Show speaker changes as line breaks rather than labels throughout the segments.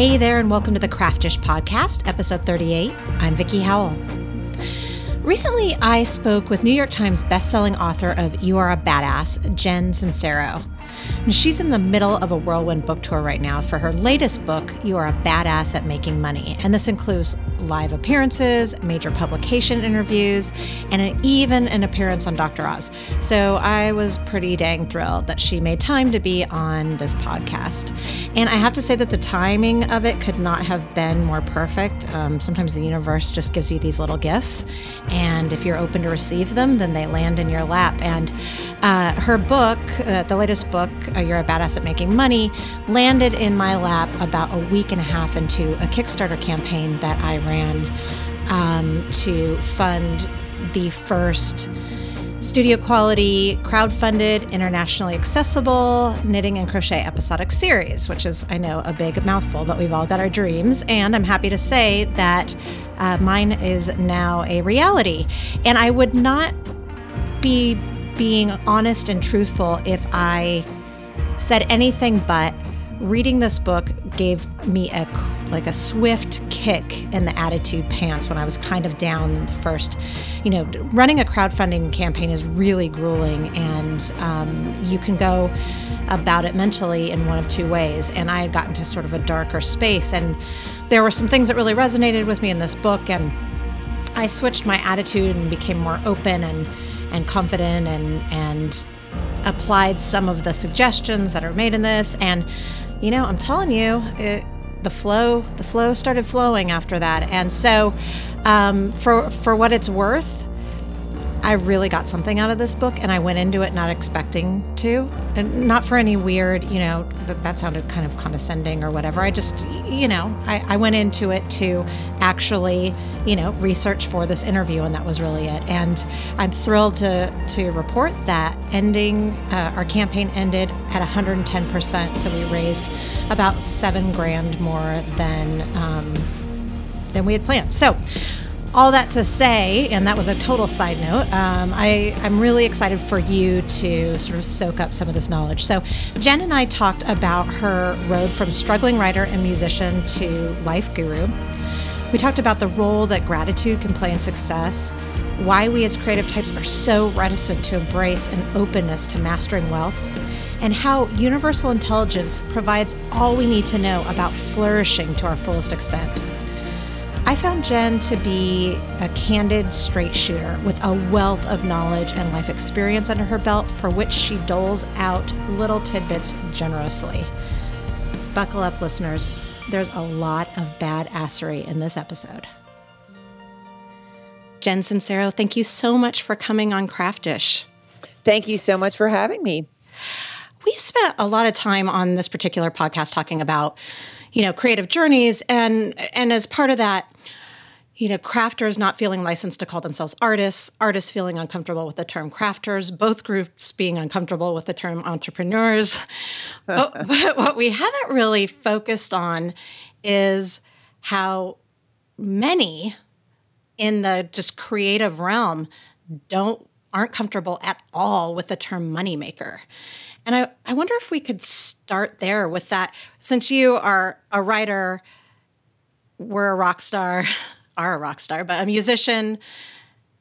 Hey there, and welcome to the Craftish Podcast, episode 38. I'm Vickie Howell. Recently, I spoke with New York Times bestselling author of You Are a Badass, Jen Sincero. And she's in the middle of a whirlwind book tour right now for her latest book, You Are a Badass at Making Money. And this includes live appearances, major publication interviews, and an, even an appearance on Dr. Oz. So I was pretty dang thrilled that she made time to be on this podcast. And I have to say that the timing of it could not have been more perfect. Um, sometimes the universe just gives you these little gifts, and if you're open to receive them, then they land in your lap. And uh, her book, uh, the latest book, uh, You're a Badass at Making Money, landed in my lap about a week and a half into a Kickstarter campaign that I ran um, to fund the first studio quality, crowd-funded, internationally accessible knitting and crochet episodic series, which is, I know, a big mouthful, but we've all got our dreams. And I'm happy to say that uh, mine is now a reality. And I would not be being honest and truthful if I said anything but reading this book gave me a like a swift kick in the attitude pants when I was kind of down in the first. You know, running a crowdfunding campaign is really grueling, and um, you can go about it mentally in one of two ways. And I had gotten to sort of a darker space, and there were some things that really resonated with me in this book, and I switched my attitude and became more open and and confident and and applied some of the suggestions that are made in this and you know i'm telling you it, the flow the flow started flowing after that. And so um, for for what it's worth I really got something out of this book, and I went into it not expecting to, and not for any weird, you know, that, that sounded kind of condescending or whatever. I just, you know, I, I went into it to actually, you know, research for this interview, and that was really it. And I'm thrilled to to report that ending uh, our campaign ended at 110%, so we raised about seven grand more than um, than we had planned. So all that to say, and that was a total side note, um, I, I'm really excited for you to sort of soak up some of this knowledge. So, Jen and I talked about her road from struggling writer and musician to life guru. We talked about the role that gratitude can play in success, why we as creative types are so reticent to embrace an openness to mastering wealth, and how universal intelligence provides all we need to know about flourishing to our fullest extent. I found Jen to be a candid straight shooter with a wealth of knowledge and life experience under her belt for which she doles out little tidbits generously. Buckle up, listeners. There's a lot of badassery in this episode. Jen Sincero, thank you so much for coming on Craftish.
Thank you so much for having me.
We spent a lot of time on this particular podcast talking about you know creative journeys and and as part of that you know crafters not feeling licensed to call themselves artists artists feeling uncomfortable with the term crafters both groups being uncomfortable with the term entrepreneurs. But, but what we haven't really focused on is how many in the just creative realm don't aren't comfortable at all with the term moneymaker. And I, I wonder if we could start there with that. Since you are a writer, we're a rock star, are a rock star, but a musician,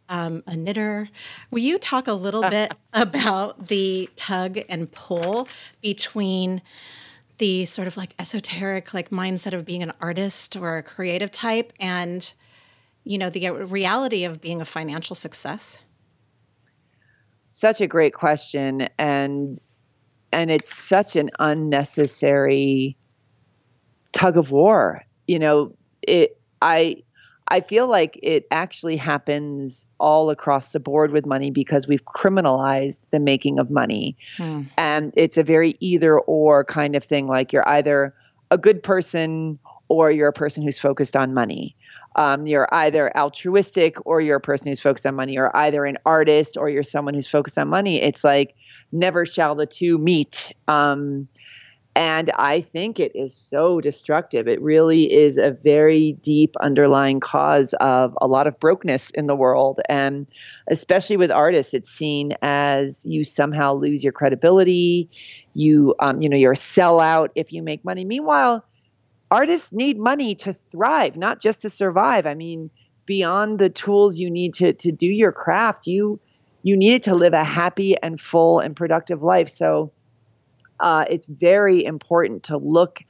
um, a knitter. Will you talk a little bit about the tug and pull between the sort of like esoteric like mindset of being an artist or a creative type and you know the reality of being a financial success?
Such a great question and and it's such an unnecessary tug of war you know it i i feel like it actually happens all across the board with money because we've criminalized the making of money hmm. and it's a very either or kind of thing like you're either a good person or you're a person who's focused on money um, you're either altruistic or you're a person who's focused on money or either an artist or you're someone who's focused on money it's like never shall the two meet. Um, and I think it is so destructive. It really is a very deep underlying cause of a lot of brokenness in the world. And especially with artists, it's seen as you somehow lose your credibility. You, um, you know, you're a sellout if you make money. Meanwhile, artists need money to thrive, not just to survive. I mean, beyond the tools you need to to do your craft, you you need it to live a happy and full and productive life. So uh, it's very important to look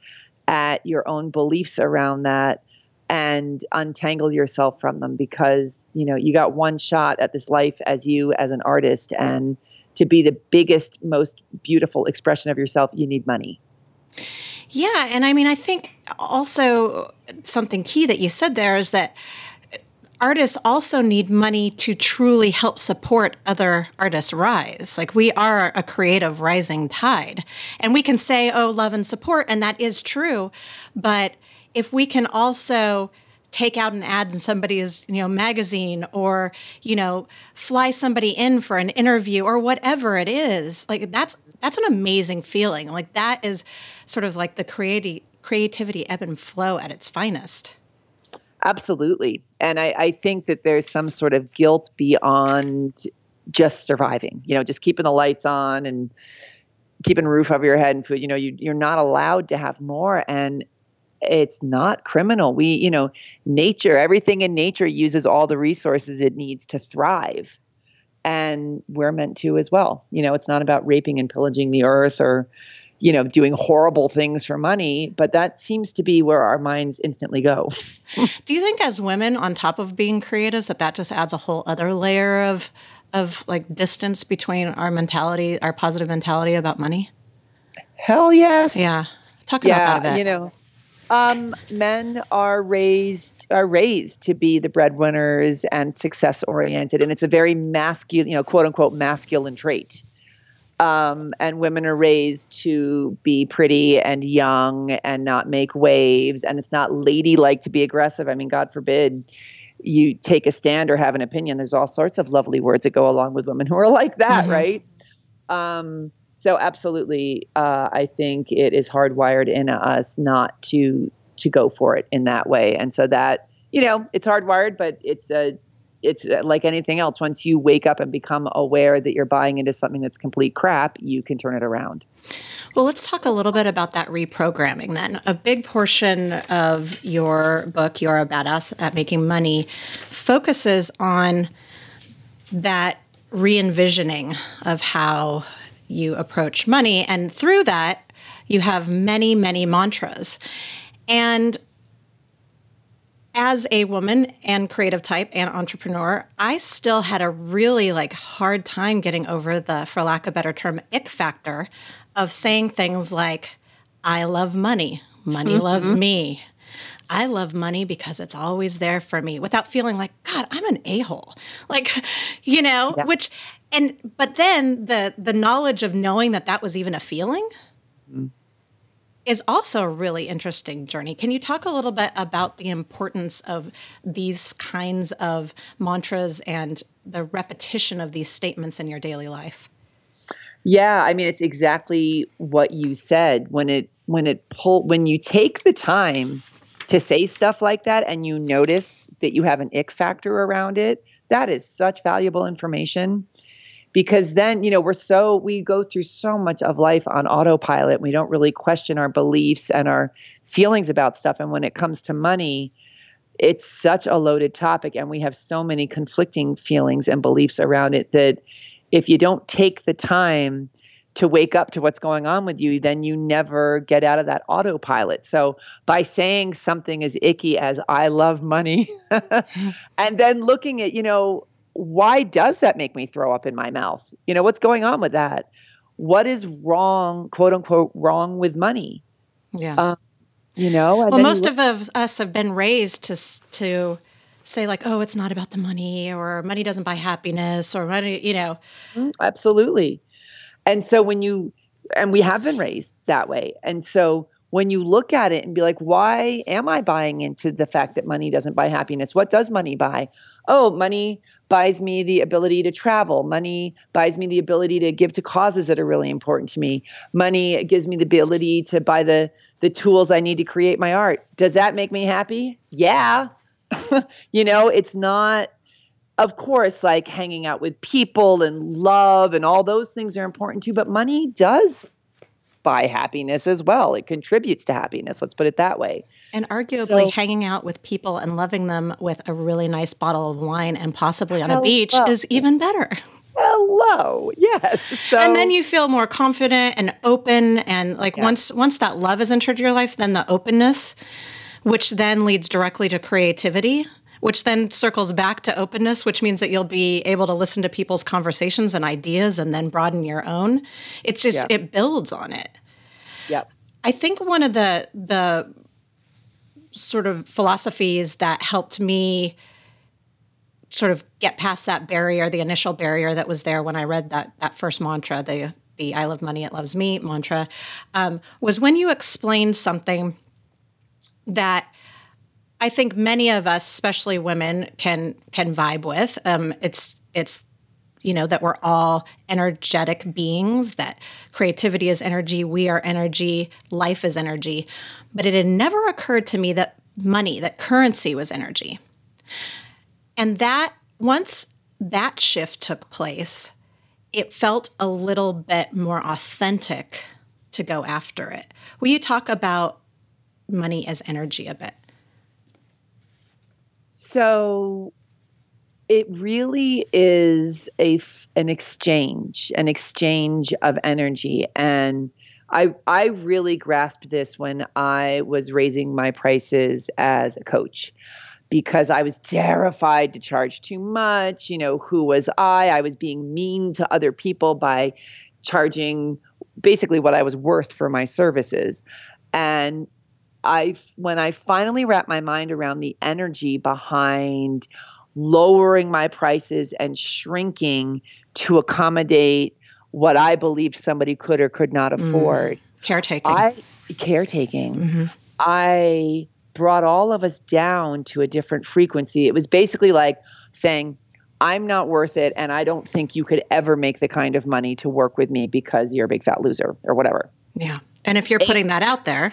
at your own beliefs around that and untangle yourself from them because you know you got one shot at this life as you as an artist and to be the biggest most beautiful expression of yourself you need money.
Yeah and i mean i think also something key that you said there is that artists also need money to truly help support other artists rise. Like we are a creative rising tide. And we can say, oh, love and support, and that is true. But if we can also take out an ad in somebody's you know magazine or you know fly somebody in for an interview or whatever it is like that's that's an amazing feeling like that is sort of like the creative creativity ebb and flow at its finest
Absolutely. And I, I think that there's some sort of guilt beyond just surviving, you know, just keeping the lights on and keeping a roof over your head and food. You know, you, you're not allowed to have more. And it's not criminal. We, you know, nature, everything in nature uses all the resources it needs to thrive. And we're meant to as well. You know, it's not about raping and pillaging the earth or, you know, doing horrible things for money, but that seems to be where our minds instantly go.
Do you think as women on top of being creatives that that just adds a whole other layer of of like distance between our mentality, our positive mentality about money?
Hell yes.
Yeah. Talk
yeah,
about that a bit.
You know, um, men are raised are raised to be the breadwinners and success oriented, and it's a very masculine, you know, quote unquote masculine trait um, and women are raised to be pretty and young and not make waves. And it's not ladylike to be aggressive. I mean god forbid you take a stand or have an opinion. There's all sorts of lovely words that go along with women who are like that mm-hmm. right? Um, so absolutely uh, i think it is hardwired in us not to to go for it in that way. And so that you know it's hardwired but it's a it's uh, like anything else. Once you wake up and become aware that you're buying into something that's complete crap, you can turn it around.
Well, let's talk a little bit about that reprogramming then. A big portion of your book, You're a Badass at Making Money, focuses on that re envisioning of how you approach money. And through that, you have many, many mantras. And as a woman and creative type and entrepreneur, I still had a really like hard time getting over the, for lack of a better term, ick factor of saying things like, I love money. Money mm-hmm. loves me. I love money because it's always there for me without feeling like, God, I'm an a hole. Like, you know, yeah. which, and, but then the, the knowledge of knowing that that was even a feeling. Mm is also a really interesting journey. Can you talk a little bit about the importance of these kinds of mantras and the repetition of these statements in your daily life?
Yeah, I mean it's exactly what you said when it when it pull when you take the time to say stuff like that and you notice that you have an ick factor around it, that is such valuable information because then you know we're so we go through so much of life on autopilot we don't really question our beliefs and our feelings about stuff and when it comes to money it's such a loaded topic and we have so many conflicting feelings and beliefs around it that if you don't take the time to wake up to what's going on with you, then you never get out of that autopilot. So by saying something as icky as I love money and then looking at, you know, why does that make me throw up in my mouth? You know, what's going on with that? What is wrong, quote unquote, wrong with money?
Yeah. Um,
you know,
well, most of us have been raised to to say like, oh, it's not about the money, or money doesn't buy happiness, or money, you know.
Mm, absolutely. And so when you and we have been raised that way, and so when you look at it and be like, why am I buying into the fact that money doesn't buy happiness? What does money buy? Oh, money buys me the ability to travel. Money buys me the ability to give to causes that are really important to me. Money gives me the ability to buy the the tools I need to create my art. Does that make me happy? Yeah. you know, it's not of course like hanging out with people and love and all those things are important too, but money does buy happiness as well. It contributes to happiness. Let's put it that way.
And arguably, so, hanging out with people and loving them with a really nice bottle of wine and possibly on a beach is even better.
Hello, yes.
So, and then you feel more confident and open, and like yeah. once once that love has entered your life, then the openness, which then leads directly to creativity, which then circles back to openness, which means that you'll be able to listen to people's conversations and ideas, and then broaden your own. It's just yeah. it builds on it.
Yep.
I think one of the the sort of philosophies that helped me sort of get past that barrier, the initial barrier that was there when I read that that first mantra, the the I love money, it loves me mantra, um, was when you explained something that I think many of us, especially women, can can vibe with. Um, it's it's you know that we're all energetic beings that creativity is energy we are energy life is energy. But it had never occurred to me that money that currency was energy. And that once that shift took place it felt a little bit more authentic to go after it. Will you talk about money as energy a bit?
So it really is a an exchange, an exchange of energy and I I really grasped this when I was raising my prices as a coach because I was terrified to charge too much, you know, who was I? I was being mean to other people by charging basically what I was worth for my services. And I when I finally wrapped my mind around the energy behind lowering my prices and shrinking to accommodate what I believed somebody could or could not mm. afford.
Mm. Caretaking.
I caretaking. Mm-hmm. I brought all of us down to a different frequency. It was basically like saying, I'm not worth it, and I don't think you could ever make the kind of money to work with me because you're a big fat loser or whatever.
Yeah. And if you're putting that out there,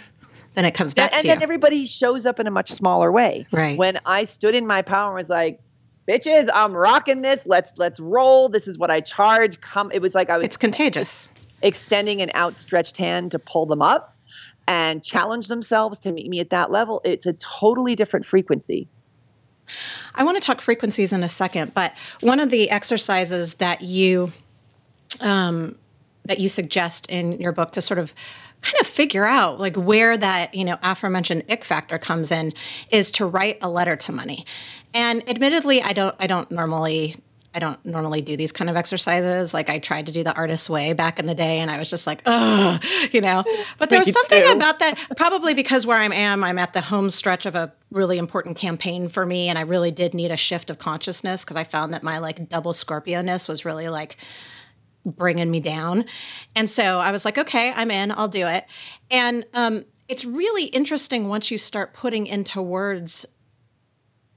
then it comes back
and, and then everybody shows up in a much smaller way.
Right.
When I stood in my power and was like, bitches, I'm rocking this. Let's let's roll. This is what I charge. Come. It was like I was.
It's contagious.
Extending an outstretched hand to pull them up and challenge themselves to meet me at that level. It's a totally different frequency.
I want to talk frequencies in a second, but one of the exercises that you um, that you suggest in your book to sort of kind of figure out like where that you know aforementioned ick factor comes in is to write a letter to money and admittedly i don't i don't normally I don't normally do these kind of exercises. Like I tried to do the artist's way back in the day, and I was just like, oh, you know. But there was something too. about that. Probably because where I am, I'm at the home stretch of a really important campaign for me, and I really did need a shift of consciousness because I found that my like double Scorpio ness was really like bringing me down. And so I was like, okay, I'm in, I'll do it. And um, it's really interesting once you start putting into words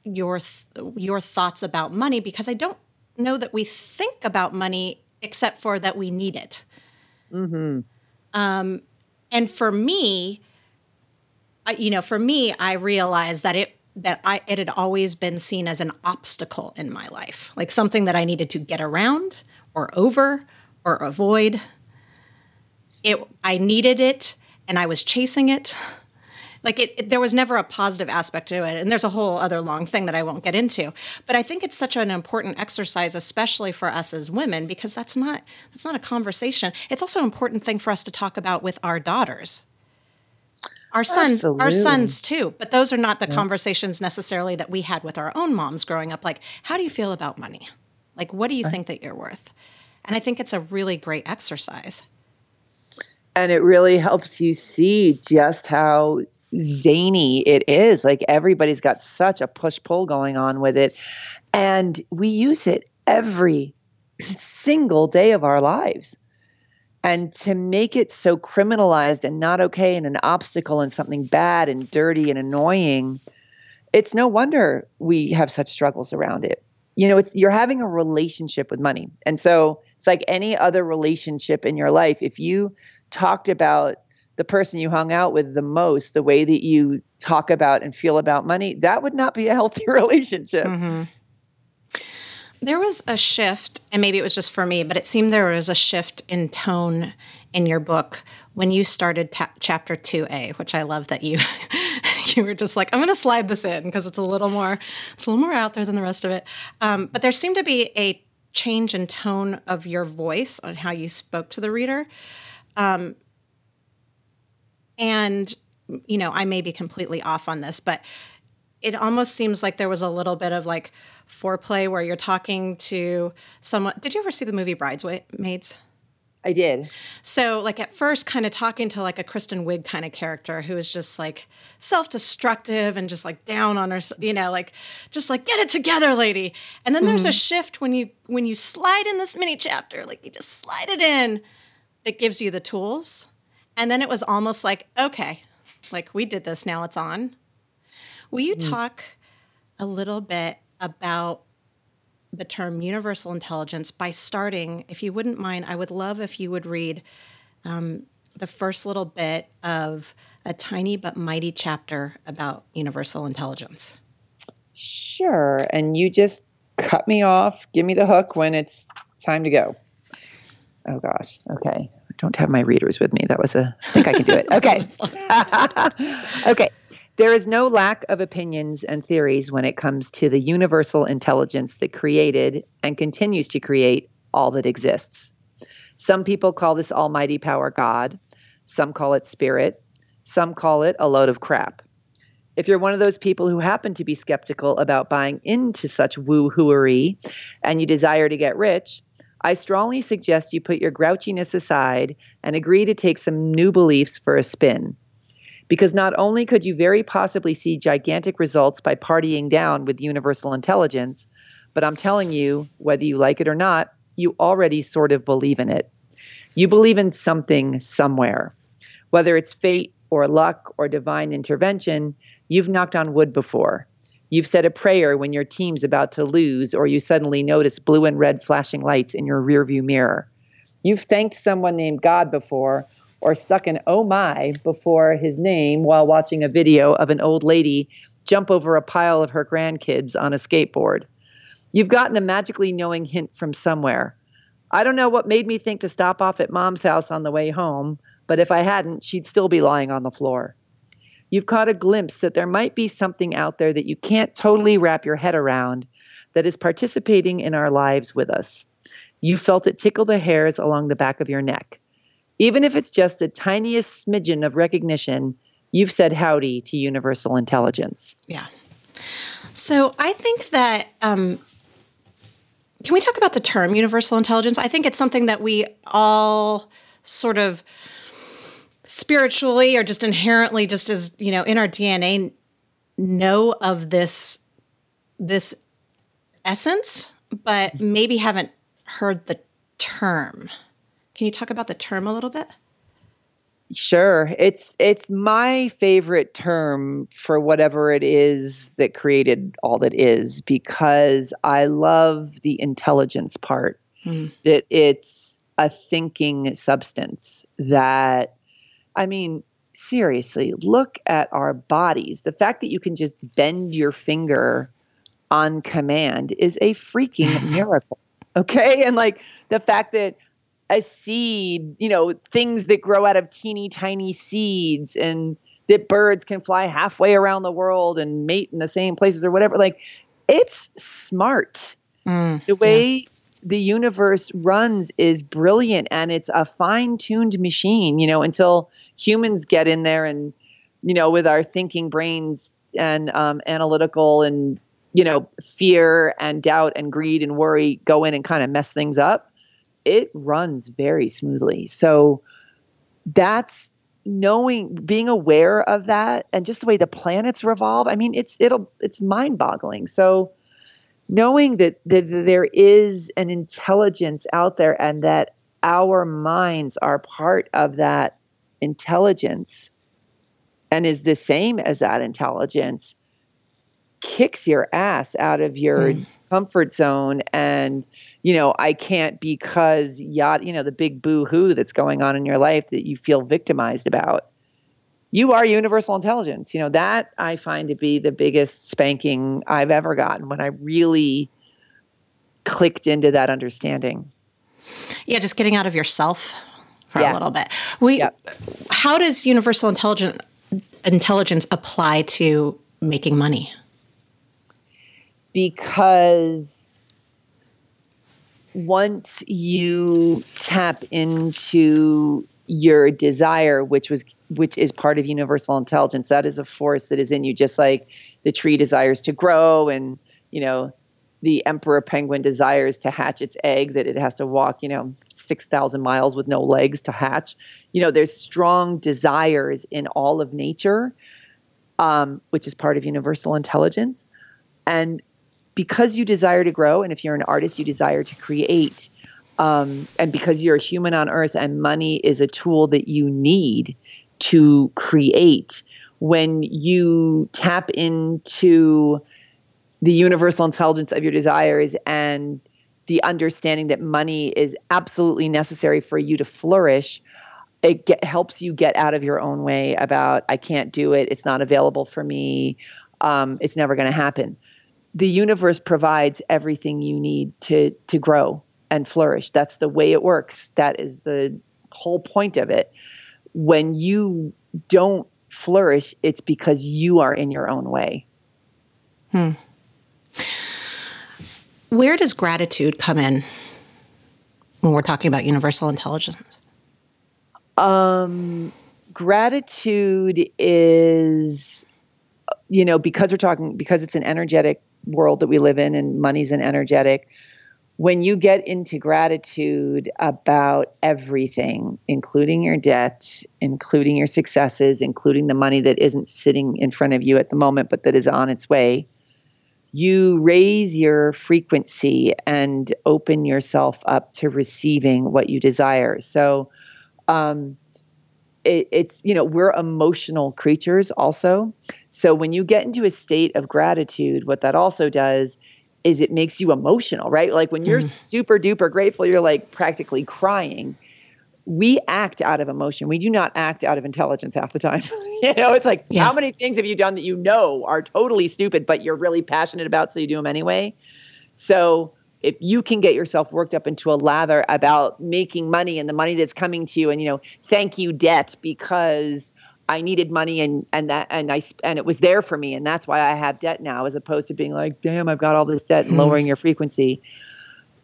your th- your thoughts about money because I don't know that we think about money except for that we need it. Mm-hmm. Um, and for me, I, you know, for me, I realized that it that I it had always been seen as an obstacle in my life, like something that I needed to get around or over or avoid. It I needed it and I was chasing it. Like it, it, there was never a positive aspect to it, and there's a whole other long thing that I won't get into. But I think it's such an important exercise, especially for us as women, because that's not that's not a conversation. It's also an important thing for us to talk about with our daughters, our sons, Absolutely. our sons too. But those are not the yeah. conversations necessarily that we had with our own moms growing up. Like, how do you feel about money? Like, what do you right. think that you're worth? And I think it's a really great exercise.
And it really helps you see just how zany it is. Like everybody's got such a push pull going on with it. And we use it every single day of our lives. And to make it so criminalized and not okay and an obstacle and something bad and dirty and annoying, it's no wonder we have such struggles around it. You know, it's you're having a relationship with money. And so it's like any other relationship in your life. If you talked about the person you hung out with the most, the way that you talk about and feel about money, that would not be a healthy relationship. Mm-hmm.
there was a shift, and maybe it was just for me, but it seemed there was a shift in tone in your book when you started ta- chapter 2A, which I love that you you were just like, I'm going to slide this in because it's a little more it's a little more out there than the rest of it. Um, but there seemed to be a change in tone of your voice on how you spoke to the reader. Um, and you know, I may be completely off on this, but it almost seems like there was a little bit of like foreplay where you're talking to someone. Did you ever see the movie Bridesmaids?
I did.
So, like at first, kind of talking to like a Kristen Wiig kind of character who is just like self-destructive and just like down on her, you know, like just like get it together, lady. And then mm-hmm. there's a mm-hmm. shift when you when you slide in this mini chapter, like you just slide it in. It gives you the tools, and then it was almost like okay, like we did this, now it's on. Will you mm-hmm. talk a little bit about the term universal intelligence by starting, if you wouldn't mind, I would love if you would read um, the first little bit of a tiny but mighty chapter about universal intelligence.
Sure. And you just cut me off, give me the hook when it's time to go. Oh, gosh. Okay. I don't have my readers with me. That was a, I think I can do it. Okay. okay. There is no lack of opinions and theories when it comes to the universal intelligence that created and continues to create all that exists. Some people call this almighty power God, some call it spirit, some call it a load of crap. If you're one of those people who happen to be skeptical about buying into such woo hooery and you desire to get rich, I strongly suggest you put your grouchiness aside and agree to take some new beliefs for a spin because not only could you very possibly see gigantic results by partying down with universal intelligence, but I'm telling you, whether you like it or not, you already sort of believe in it. You believe in something somewhere. Whether it's fate or luck or divine intervention, you've knocked on wood before. You've said a prayer when your team's about to lose, or you suddenly notice blue and red flashing lights in your rearview mirror. You've thanked someone named God before, or stuck an oh my before his name while watching a video of an old lady jump over a pile of her grandkids on a skateboard. You've gotten a magically knowing hint from somewhere. I don't know what made me think to stop off at mom's house on the way home, but if I hadn't, she'd still be lying on the floor. You've caught a glimpse that there might be something out there that you can't totally wrap your head around that is participating in our lives with us. You felt it tickle the hairs along the back of your neck. Even if it's just the tiniest smidgen of recognition, you've said howdy to universal intelligence.
Yeah. So I think that, um, can we talk about the term universal intelligence? I think it's something that we all sort of spiritually or just inherently, just as, you know, in our DNA, know of this this essence but maybe haven't heard the term can you talk about the term a little bit?
Sure. It's it's my favorite term for whatever it is that created all that is because I love the intelligence part. Mm. That it's a thinking substance that I mean seriously, look at our bodies. The fact that you can just bend your finger on command is a freaking miracle. Okay? And like the fact that a seed, you know, things that grow out of teeny tiny seeds and that birds can fly halfway around the world and mate in the same places or whatever. Like it's smart. Mm, the way yeah. the universe runs is brilliant and it's a fine-tuned machine, you know, until humans get in there and you know, with our thinking brains and um, analytical and you know, fear and doubt and greed and worry go in and kind of mess things up it runs very smoothly. So that's knowing being aware of that and just the way the planets revolve i mean it's it'll it's mind-boggling so knowing that, that there is an intelligence out there and that our minds are part of that intelligence and is the same as that intelligence kicks your ass out of your mm. comfort zone and you know i can't because yacht you know the big boo-hoo that's going on in your life that you feel victimized about you are universal intelligence you know that i find to be the biggest spanking i've ever gotten when i really clicked into that understanding.
Yeah, just getting out of yourself for yeah. a little bit. We, yep. how does universal intelligence intelligence apply to making money?
Because once you tap into your desire, which was which is part of universal intelligence, that is a force that is in you, just like the tree desires to grow and you know the emperor penguin desires to hatch its egg that it has to walk you know 6000 miles with no legs to hatch. You know there's strong desires in all of nature um, which is part of universal intelligence. And because you desire to grow and if you're an artist you desire to create um, and because you're a human on earth and money is a tool that you need to create when you tap into the universal intelligence of your desires and the understanding that money is absolutely necessary for you to flourish it get, helps you get out of your own way about i can't do it. It's not available for me. Um, it's never going to happen the universe provides everything you need to to grow and flourish. That's the way it works. That is the whole point of it. When you don't flourish it's because you are in your own way.
Hmm. Where does gratitude come in when we're talking about universal intelligence?
Um, gratitude is, you know, because we're talking, because it's an energetic world that we live in and money's an energetic. When you get into gratitude about everything, including your debt, including your successes, including the money that isn't sitting in front of you at the moment, but that is on its way, you raise your frequency and open yourself up to receiving what you desire. So, um, it, it's you know we're emotional creatures also. So when you get into a state of gratitude, what that also does is it makes you emotional, right? Like when you're mm. super duper grateful, you're like practically crying we act out of emotion. We do not act out of intelligence half the time. you know, it's like, yeah. how many things have you done that you know are totally stupid, but you're really passionate about, so you do them anyway? So if you can get yourself worked up into a lather about making money and the money that's coming to you, and you know, thank you debt because I needed money and and that and I and it was there for me, and that's why I have debt now, as opposed to being like, damn, I've got all this debt and hmm. lowering your frequency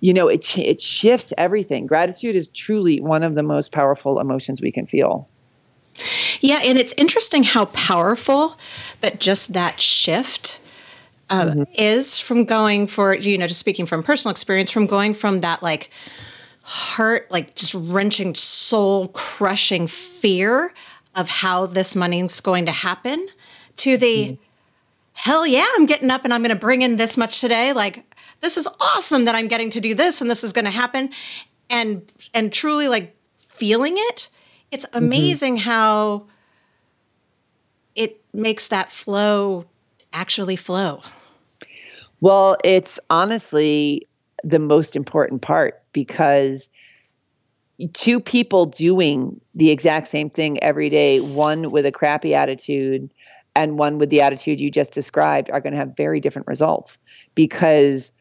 you know it it shifts everything gratitude is truly one of the most powerful emotions we can feel
yeah and it's interesting how powerful that just that shift uh, mm-hmm. is from going for you know just speaking from personal experience from going from that like heart like just wrenching soul crushing fear of how this money's going to happen to the mm-hmm. hell yeah i'm getting up and i'm going to bring in this much today like this is awesome that I'm getting to do this and this is going to happen and and truly like feeling it it's mm-hmm. amazing mm-hmm. how it makes that flow actually flow
well it's honestly the most important part because two people doing the exact same thing every day one with a crappy attitude and one with the attitude you just described are going to have very different results because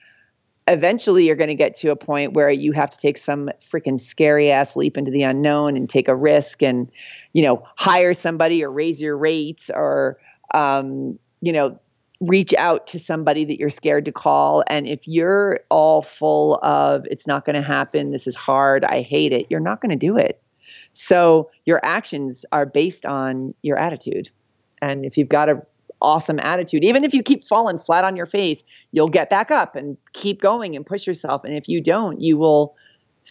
eventually you're going to get to a point where you have to take some freaking scary ass leap into the unknown and take a risk and you know hire somebody or raise your rates or um, you know reach out to somebody that you're scared to call and if you're all full of it's not going to happen this is hard i hate it you're not going to do it so your actions are based on your attitude and if you've got a awesome attitude. Even if you keep falling flat on your face, you'll get back up and keep going and push yourself. And if you don't, you will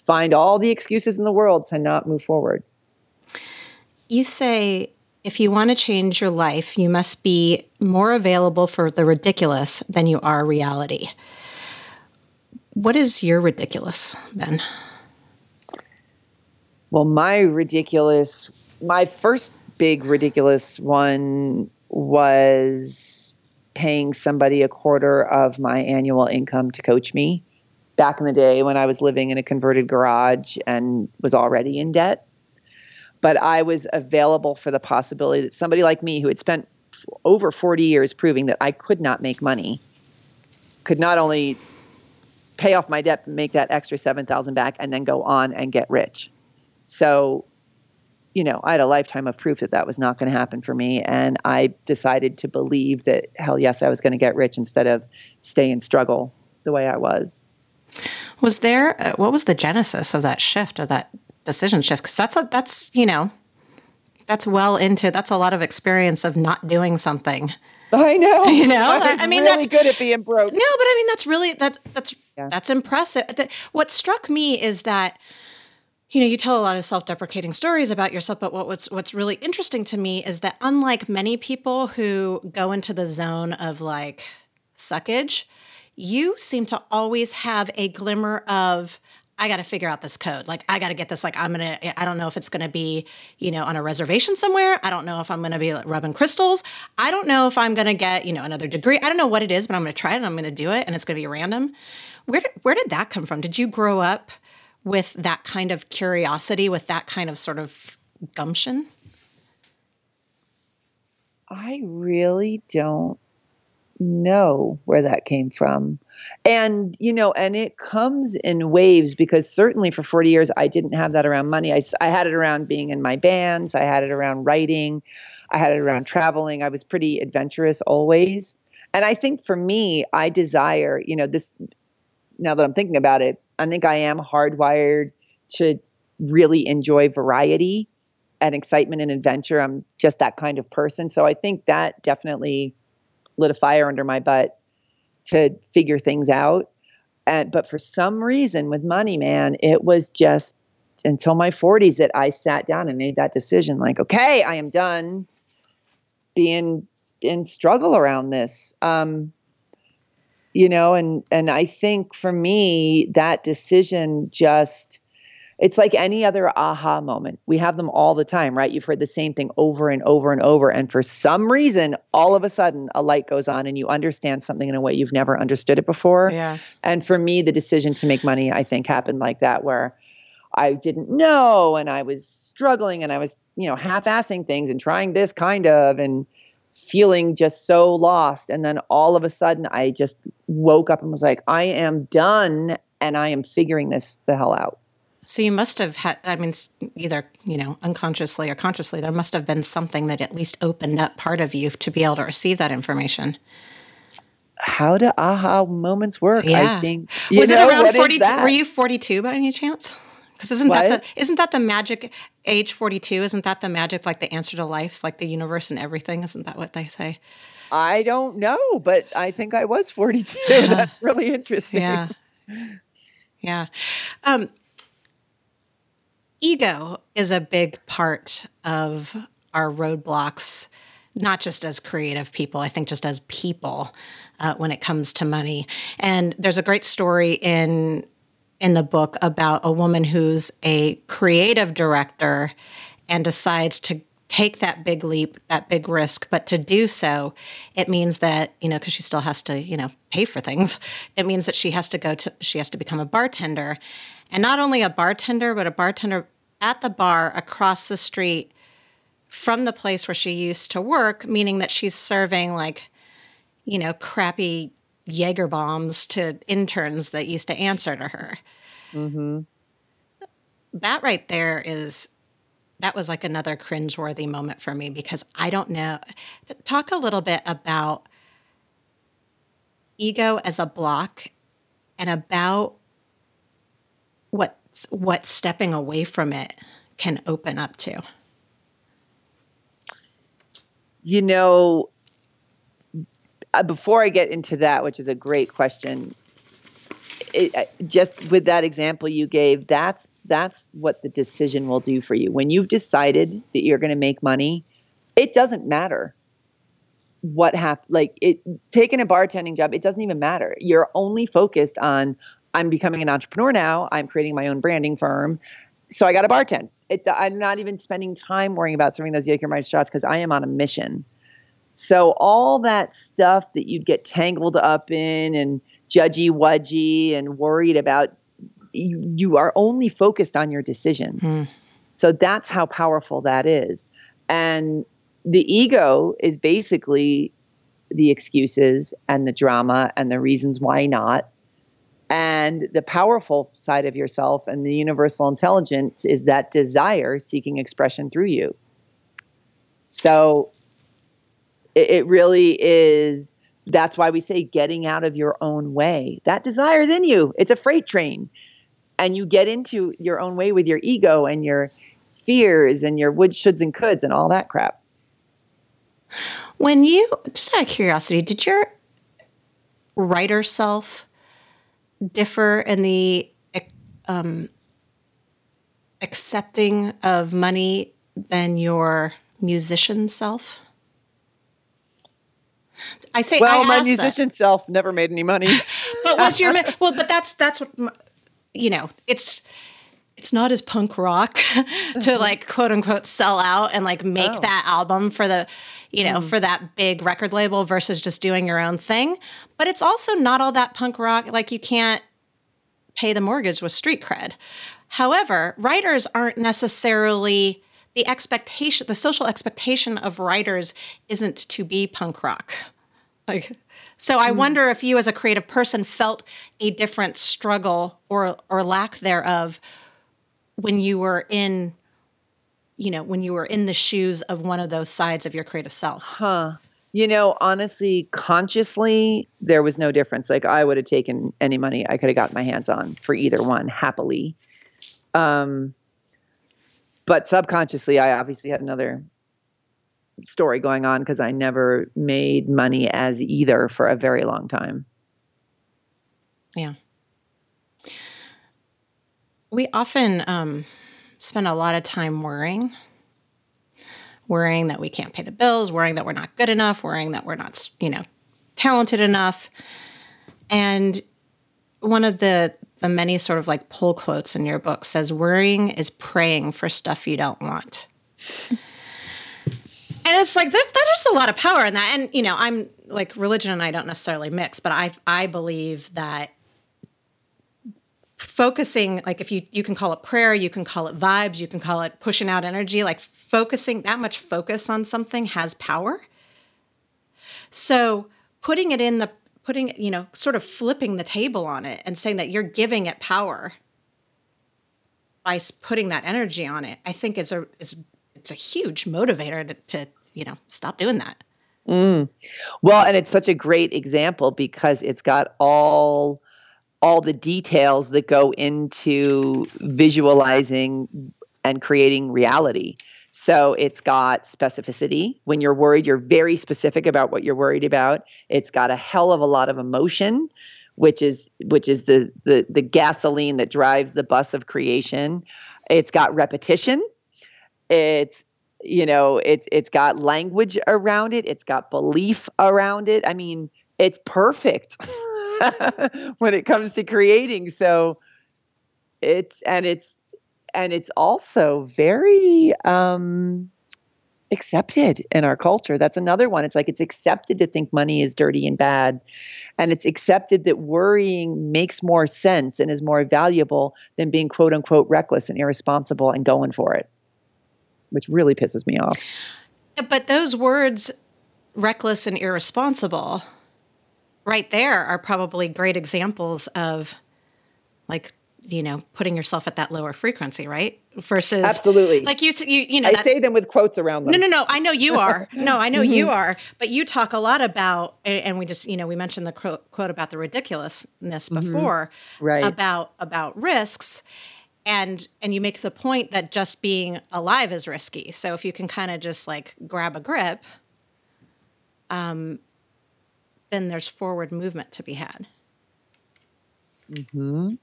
find all the excuses in the world to not move forward.
You say if you want to change your life, you must be more available for the ridiculous than you are reality. What is your ridiculous, Ben?
Well, my ridiculous, my first big ridiculous one was paying somebody a quarter of my annual income to coach me back in the day when I was living in a converted garage and was already in debt. But I was available for the possibility that somebody like me who had spent over 40 years proving that I could not make money could not only pay off my debt, make that extra 7,000 back and then go on and get rich. So, you know, I had a lifetime of proof that that was not going to happen for me. And I decided to believe that, hell yes, I was going to get rich instead of stay and struggle the way I was.
Was there, uh, what was the genesis of that shift, of that decision shift? Because that's, a, that's, you know, that's well into, that's a lot of experience of not doing something.
I know.
You know,
I,
I mean,
really
that's
good at being broke.
No, but I mean, that's really, that, that's,
Yeah.
that's impressive. That, what struck me is that, you know, you tell a lot of self-deprecating stories about yourself, but what, what's what's really interesting to me is that unlike many people who go into the zone of like suckage, you seem to always have a glimmer of I got to figure out this code. Like I got to get this. Like I'm gonna. I don't know if it's gonna be, you know, on a reservation somewhere. I don't know if I'm gonna be like, rubbing crystals. I don't know if I'm gonna get, you know, another degree. I don't know what it is, but I'm gonna try it. and I'm gonna do it, and it's gonna be random. Where where did that come from? Did you grow up with that kind of curiosity, with that kind of sort of gumption?
I really don't know where that came from. And, you know, and it comes in waves because certainly for 40 years, I didn't have that around money. I, I had it around being in my bands, I had it around writing, I had it around traveling. I was pretty adventurous always. And I think for me, I desire, you know, this, now that I'm thinking about it, I think I am hardwired to really enjoy variety and excitement and adventure. I'm just that kind of person. So I think that definitely lit a fire under my butt to figure things out. And but for some reason with money, man, it was just until my 40s that I sat down and made that decision like, okay, I am done being in struggle around this. Um you know, and and I think for me that decision just it's like any other aha moment. We have them all the time, right? You've heard the same thing over and over and over. And for some reason, all of a sudden, a light goes on and you understand something in a way you've never understood it before.
Yeah.
And for me, the decision to make money, I think, happened like that, where I didn't know and I was struggling and I was, you know, half assing things and trying this kind of and feeling just so lost. And then all of a sudden, I just woke up and was like, I am done and I am figuring this the hell out.
So you must have had, I mean, either, you know, unconsciously or consciously, there must have been something that at least opened up part of you to be able to receive that information.
how do aha moments work?
Yeah.
I think
Was
know,
it around 42? Were you 42 by any chance? Because isn't that the isn't that the magic age 42? Isn't that the magic like the answer to life, like the universe and everything? Isn't that what they say?
I don't know, but I think I was 42. That's really interesting.
Yeah. Yeah. Um, ego is a big part of our roadblocks, not just as creative people, I think just as people uh, when it comes to money. And there's a great story in in the book about a woman who's a creative director and decides to take that big leap, that big risk, but to do so, it means that, you know, because she still has to, you know, pay for things, it means that she has to go to, she has to become a bartender. And not only a bartender, but a bartender at the bar across the street from the place where she used to work, meaning that she's serving like, you know, crappy Jaeger bombs to interns that used to answer to her.
hmm
That right there is that was like another cringeworthy moment for me because I don't know. Talk a little bit about ego as a block and about what what stepping away from it can open up to.
You know, uh, before I get into that, which is a great question, it, just with that example you gave, that's that's what the decision will do for you. When you've decided that you're going to make money, it doesn't matter what happened. Like it, taking a bartending job, it doesn't even matter. You're only focused on I'm becoming an entrepreneur now. I'm creating my own branding firm, so I got a bartend. It, I'm not even spending time worrying about serving those Jägermeister shots because I am on a mission. So all that stuff that you'd get tangled up in and judgy wudgy and worried about, you, you are only focused on your decision.
Hmm.
So that's how powerful that is. And the ego is basically the excuses and the drama and the reasons why not. And the powerful side of yourself and the universal intelligence is that desire seeking expression through you. So it, it really is. That's why we say getting out of your own way. That desire is in you. It's a freight train. And you get into your own way with your ego and your fears and your would, shoulds, and coulds and all that crap.
When you, just out of curiosity, did your writer self differ in the um, accepting of money than your musician self? I say,
well,
I
my musician that. self never made any money.
but was your well? But that's that's what you know. It's it's not as punk rock to like quote unquote sell out and like make oh. that album for the you know, mm. for that big record label versus just doing your own thing. But it's also not all that punk rock. Like you can't pay the mortgage with street cred. However, writers aren't necessarily the expectation, the social expectation of writers isn't to be punk rock. Like, so I mm. wonder if you, as a creative person, felt a different struggle or or lack thereof when you were in, you know, when you were in the shoes of one of those sides of your creative self.
Huh. You know, honestly, consciously, there was no difference. Like I would have taken any money I could have got my hands on for either one happily. Um, but subconsciously, I obviously had another story going on because I never made money as either for a very long time.
Yeah. We often um, spend a lot of time worrying worrying that we can't pay the bills, worrying that we're not good enough, worrying that we're not, you know, talented enough. And one of the the many sort of like pull quotes in your book says worrying is praying for stuff you don't want. and it's like that, there's just a lot of power in that. And you know, I'm like religion and I don't necessarily mix, but I I believe that focusing like if you you can call it prayer you can call it vibes you can call it pushing out energy like focusing that much focus on something has power so putting it in the putting you know sort of flipping the table on it and saying that you're giving it power by putting that energy on it i think is a is it's a huge motivator to, to you know stop doing that
mm. well and it's such a great example because it's got all all the details that go into visualizing and creating reality. So it's got specificity. When you're worried, you're very specific about what you're worried about. It's got a hell of a lot of emotion, which is which is the the the gasoline that drives the bus of creation. It's got repetition. It's you know, it's it's got language around it. It's got belief around it. I mean, it's perfect. when it comes to creating. So it's and it's and it's also very um accepted in our culture. That's another one. It's like it's accepted to think money is dirty and bad. And it's accepted that worrying makes more sense and is more valuable than being quote unquote reckless and irresponsible and going for it, which really pisses me off.
But those words, reckless and irresponsible, right there are probably great examples of like you know putting yourself at that lower frequency right? Versus
absolutely.
like you you, you know
i that, say them with quotes around them.
No no no. I know you are. No i know mm-hmm. you are. But you talk a lot about and we just you know we mentioned the quote, quote about the ridiculousness mm-hmm. before
mm-hmm. right.
about about risks. And and you make the point that just being alive is risky. So if you can kind of just like grab a grip um then there's forward movement to be had.
Mm-hmm.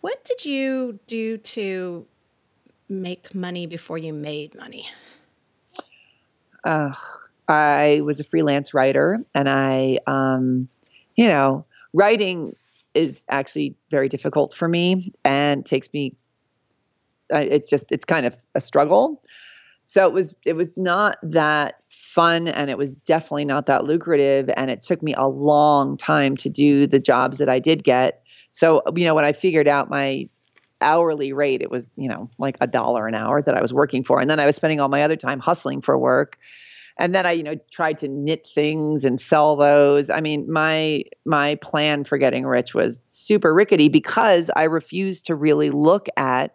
What did you do to make money before you made money?
Uh, I was a freelance writer, and I, um, you know, writing is actually very difficult for me and takes me. It's just it's kind of a struggle. So it was it was not that fun and it was definitely not that lucrative and it took me a long time to do the jobs that I did get. So you know when I figured out my hourly rate it was you know like a dollar an hour that I was working for and then I was spending all my other time hustling for work and then I, you know, tried to knit things and sell those. I mean, my my plan for getting rich was super rickety because I refused to really look at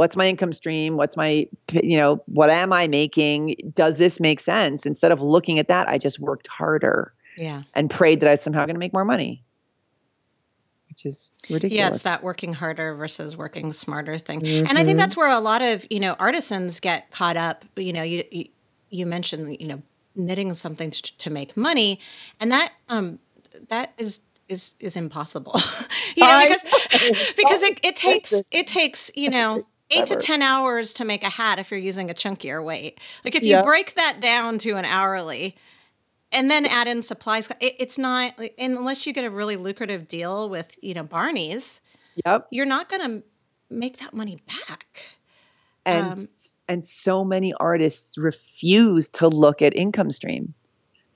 what's my income stream, what's my you know, what am I making? Does this make sense? Instead of looking at that, I just worked harder.
Yeah.
And prayed that I was somehow going to make more money. Which is ridiculous.
Yeah, it's that working harder versus working smarter thing. Mm-hmm. And I think that's where a lot of, you know, artisans get caught up, you know, you, you you mentioned, you know, knitting something to, to make money, and that um that is is is impossible. you know, because because it, it takes it takes you know eight to ten hours to make a hat if you're using a chunkier weight. Like if you yep. break that down to an hourly, and then add in supplies, it, it's not unless you get a really lucrative deal with you know Barney's.
Yep,
you're not going to make that money back.
And um, and so many artists refuse to look at income stream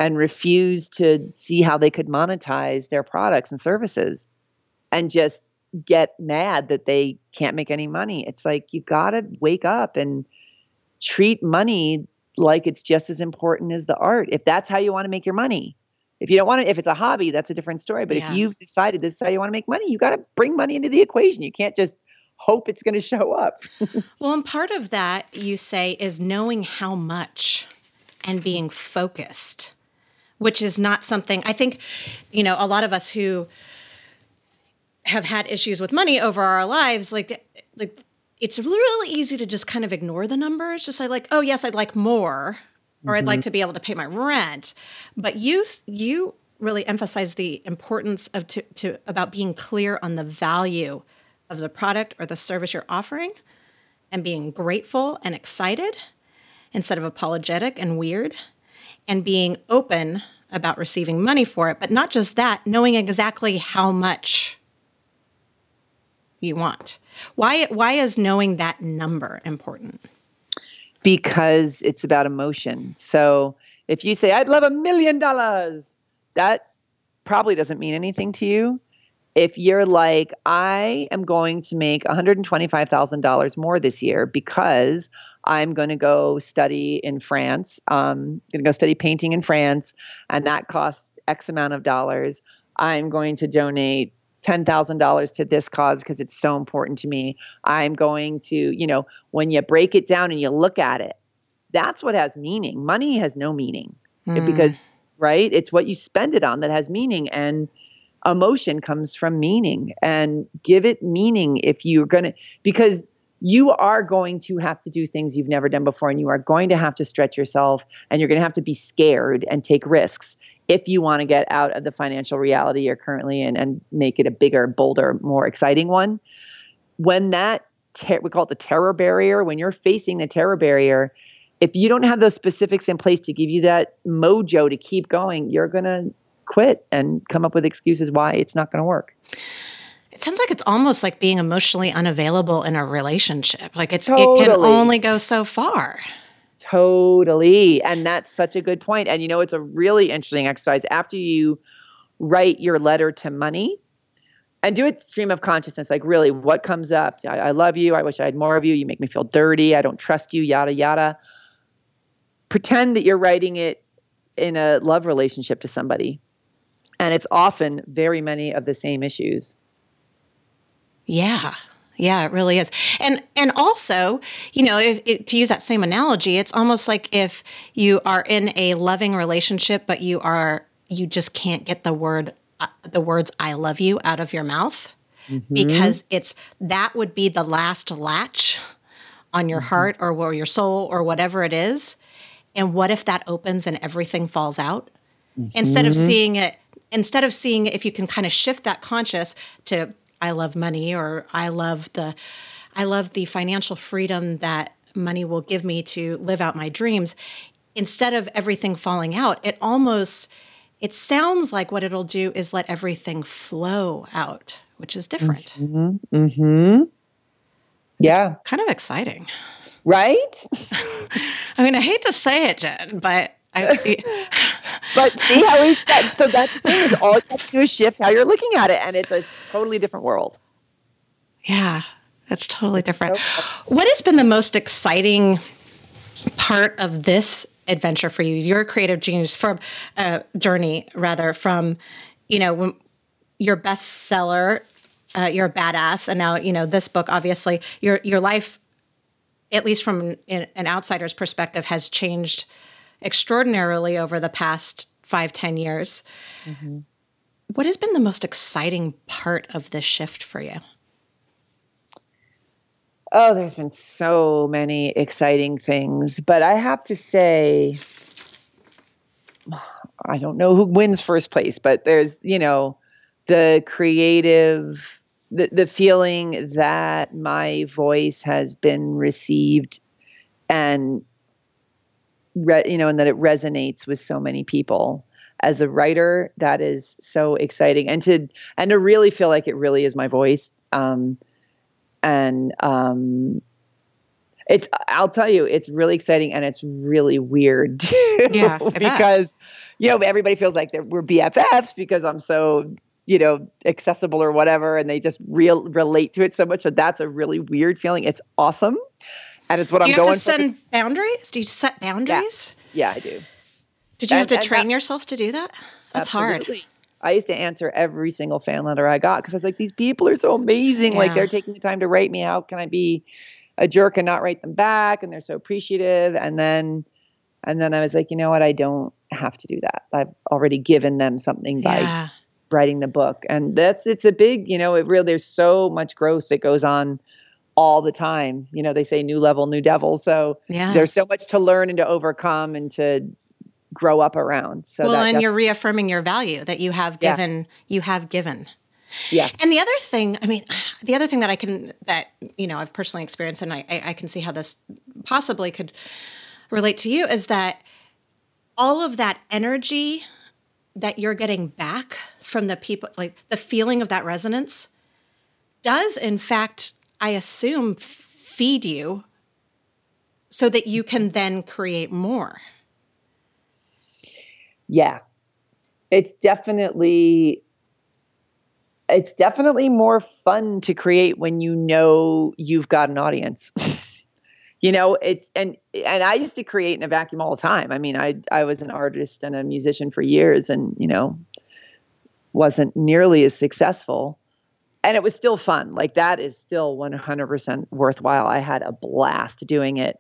and refuse to see how they could monetize their products and services and just get mad that they can't make any money. It's like you got to wake up and treat money like it's just as important as the art. If that's how you want to make your money. If you don't want to, if it's a hobby, that's a different story. But yeah. if you've decided this is how you want to make money, you got to bring money into the equation. You can't just hope it's going to show up.
well, and part of that you say is knowing how much and being focused, which is not something I think, you know, a lot of us who have had issues with money over our lives, like, like it's really easy to just kind of ignore the numbers. Just like, oh yes, I'd like more, or mm-hmm. I'd like mm-hmm. to be able to pay my rent. But you, you really emphasize the importance of to, to about being clear on the value of the product or the service you're offering and being grateful and excited instead of apologetic and weird and being open about receiving money for it. But not just that, knowing exactly how much you want. Why, why is knowing that number important?
Because it's about emotion. So if you say, I'd love a million dollars, that probably doesn't mean anything to you if you're like, I am going to make $125,000 more this year because I'm going to go study in France, um, going to go study painting in France, and that costs X amount of dollars. I'm going to donate $10,000 to this cause because it's so important to me. I'm going to, you know, when you break it down and you look at it, that's what has meaning. Money has no meaning mm. because, right? It's what you spend it on that has meaning. And, emotion comes from meaning and give it meaning if you're going to because you are going to have to do things you've never done before and you are going to have to stretch yourself and you're going to have to be scared and take risks if you want to get out of the financial reality you're currently in and make it a bigger bolder more exciting one when that ter- we call it the terror barrier when you're facing the terror barrier if you don't have those specifics in place to give you that mojo to keep going you're going to quit and come up with excuses why it's not going to work.
It sounds like it's almost like being emotionally unavailable in a relationship. Like it's totally. it can only go so far.
Totally. And that's such a good point. And you know, it's a really interesting exercise. After you write your letter to money, and do it stream of consciousness like really what comes up I, I, love you i wish i had more of you you make me feel dirty i don't trust you yada yada pretend that you're writing it in a love relationship to somebody and it's often very many of the same issues.
Yeah. Yeah, it really is. And and also, you know, to use that same analogy, it's almost like if you are in a loving relationship but you are you just can't get the word uh, the words I love you out of your mouth mm-hmm. because it's that would be the last latch on your mm-hmm. heart or, or your soul or whatever it is. And what if that opens and everything falls out? Mm-hmm. Instead of seeing it instead of seeing if you can kind of shift that conscious to I love money or I love the I love the financial freedom that money will give me to live out my dreams. Instead of everything falling out it almost it sounds like what it'll do is let everything flow out which is different.
Mhm mhm yeah.
kind of exciting.
Right?
I mean i hate to say it jen but I,
but see how he's that. So that's the thing is all you have to do is shift how you're looking at it, and it's a totally different world.
Yeah, that's totally different. What has been the most exciting part of this adventure for you, your creative genius from uh, journey rather from, you know, your bestseller, uh, you're a badass, and now you know this book. Obviously, your your life, at least from an outsider's perspective, has changed extraordinarily over the past five ten years. Mm-hmm. What has been the most exciting part of this shift for you?
Oh, there's been so many exciting things, but I have to say, I don't know who wins first place, but there's, you know, the creative, the, the feeling that my voice has been received and, re, you know, and that it resonates with so many people. As a writer that is so exciting. And to and to really feel like it really is my voice. Um, and um, it's I'll tell you it's really exciting and it's really weird too, yeah, because you know everybody feels like we're BFFs because I'm so you know accessible or whatever and they just real relate to it so much. But that's a really weird feeling. It's awesome and it's what
do
I'm going
to send boundaries do you set boundaries
yeah, yeah I do
did you and, have to train that, yourself to do that that's absolutely. hard
I used to answer every single fan letter I got because I was like, these people are so amazing. Yeah. Like they're taking the time to write me. How can I be a jerk and not write them back? And they're so appreciative. And then, and then I was like, you know what? I don't have to do that. I've already given them something by yeah. writing the book. And that's, it's a big, you know, it really, there's so much growth that goes on all the time. You know, they say new level, new devil. So yeah. there's so much to learn and to overcome and to grow up around. So
well, and you're reaffirming your value that you have given. Yeah. You have given.
Yeah.
And the other thing, I mean, the other thing that I can that you know I've personally experienced, and I I can see how this possibly could relate to you is that all of that energy that you're getting back from the people, like the feeling of that resonance, does in fact, I assume, feed you so that you can then create more.
Yeah. It's definitely it's definitely more fun to create when you know you've got an audience. You know it's and and i used to create in a vacuum all the time. I mean i i was an artist and a musician for years and you know wasn't nearly as successful and it was still fun. Like that is still 100% worthwhile. I had a blast doing it.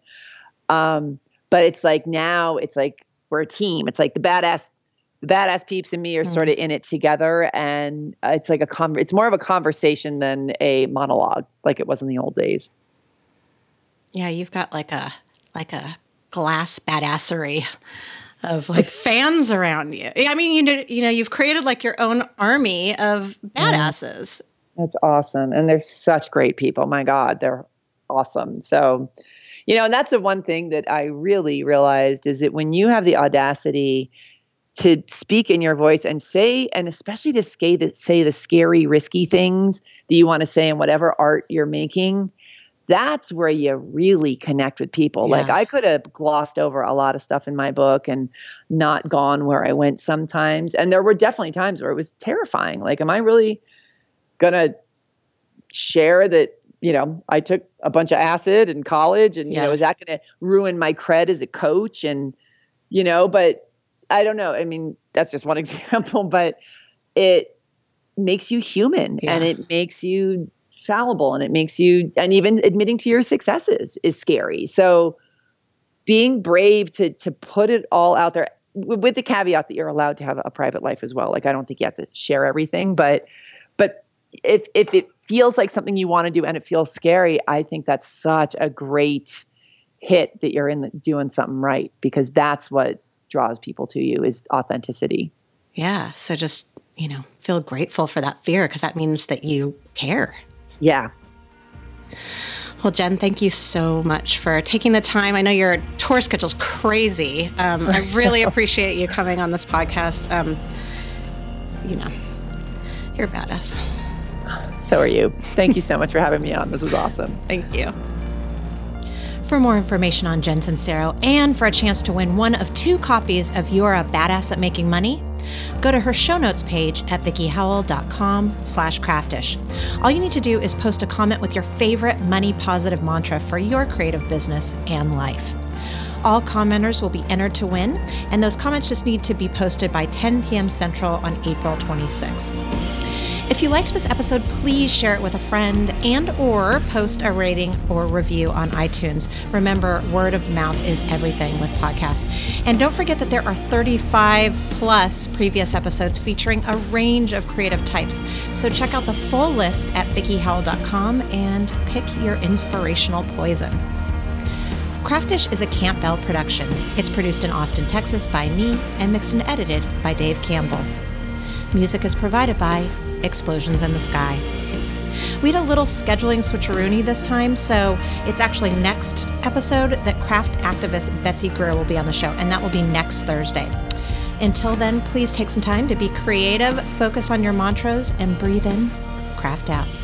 Um but it's like now it's like we're a team. It's like the badass the badass peeps and me are mm. sort of in it together and it's like a con- it's more of a conversation than a monologue like it was in the old days.
Yeah you've got like a like a glass badassery of like fans around you. I mean you know you know you've created like your own army of badasses
that's awesome and they're such great people my god they're awesome so you know, and that's the one thing that I really realized is that when you have the audacity to speak in your voice and say, and especially to say the, say the scary, risky things that you want to say in whatever art you're making, that's where you really connect with people. Yeah. Like I could have glossed over a lot of stuff in my book and not gone where I went sometimes. And there were definitely times where it was terrifying. Like, am I really gonna share that you know, I took a bunch of acid in college and, yeah. you know, is that to ruin my cred as a coach? And, you know, but I don't know. I mean, that's just one example, but it makes you human yeah. and it makes you fallible and it makes you, and even admitting to your successes is scary. So being brave to, to put it all out there with the caveat that you're allowed to have a private life as well. Like, I don't think you have to share everything, but if, if it feels like something you want to do and it feels scary, I think that's such a great hit that you're in the, doing something right because that's what draws people to you is authenticity.
Yeah. So just, you know, feel grateful for that fear because that means that you care.
Yeah.
Well, Jen, thank you so much for taking the time. I know your tour schedule's crazy. Um, I really appreciate you coming on this podcast. Um, you know, you're a badass.
So are you. Thank you so much for having me on. This was awesome.
Thank you. For more information on Jen Sincero and for a chance to win one of two copies of You're a Badass at Making Money, go to her show notes page at vickiehowell.com slash craftish. All you need to do is post a comment with your favorite money positive mantra for your creative business and life. All commenters will be entered to win, and those comments just need to be posted by 10 p.m. Central on April 26th. If you liked this episode, please share it with a friend and or post a rating or review on iTunes. Remember, word of mouth is everything with podcasts. And don't forget that there are 35 plus previous episodes featuring a range of creative types. So check out the full list at vickiehowell.com and pick your inspirational poison. Craftish is a Campbell production. It's produced in Austin, Texas by me and mixed and edited by Dave Campbell. Music is provided by Explosions in the Sky. We had a little scheduling switcheroony this time, so it's actually next episode that craft activist Betsy Greer will be on the show, and that will be next Thursday. Until then, please take some time to be creative, focus on your mantras, and breathe in, craft out.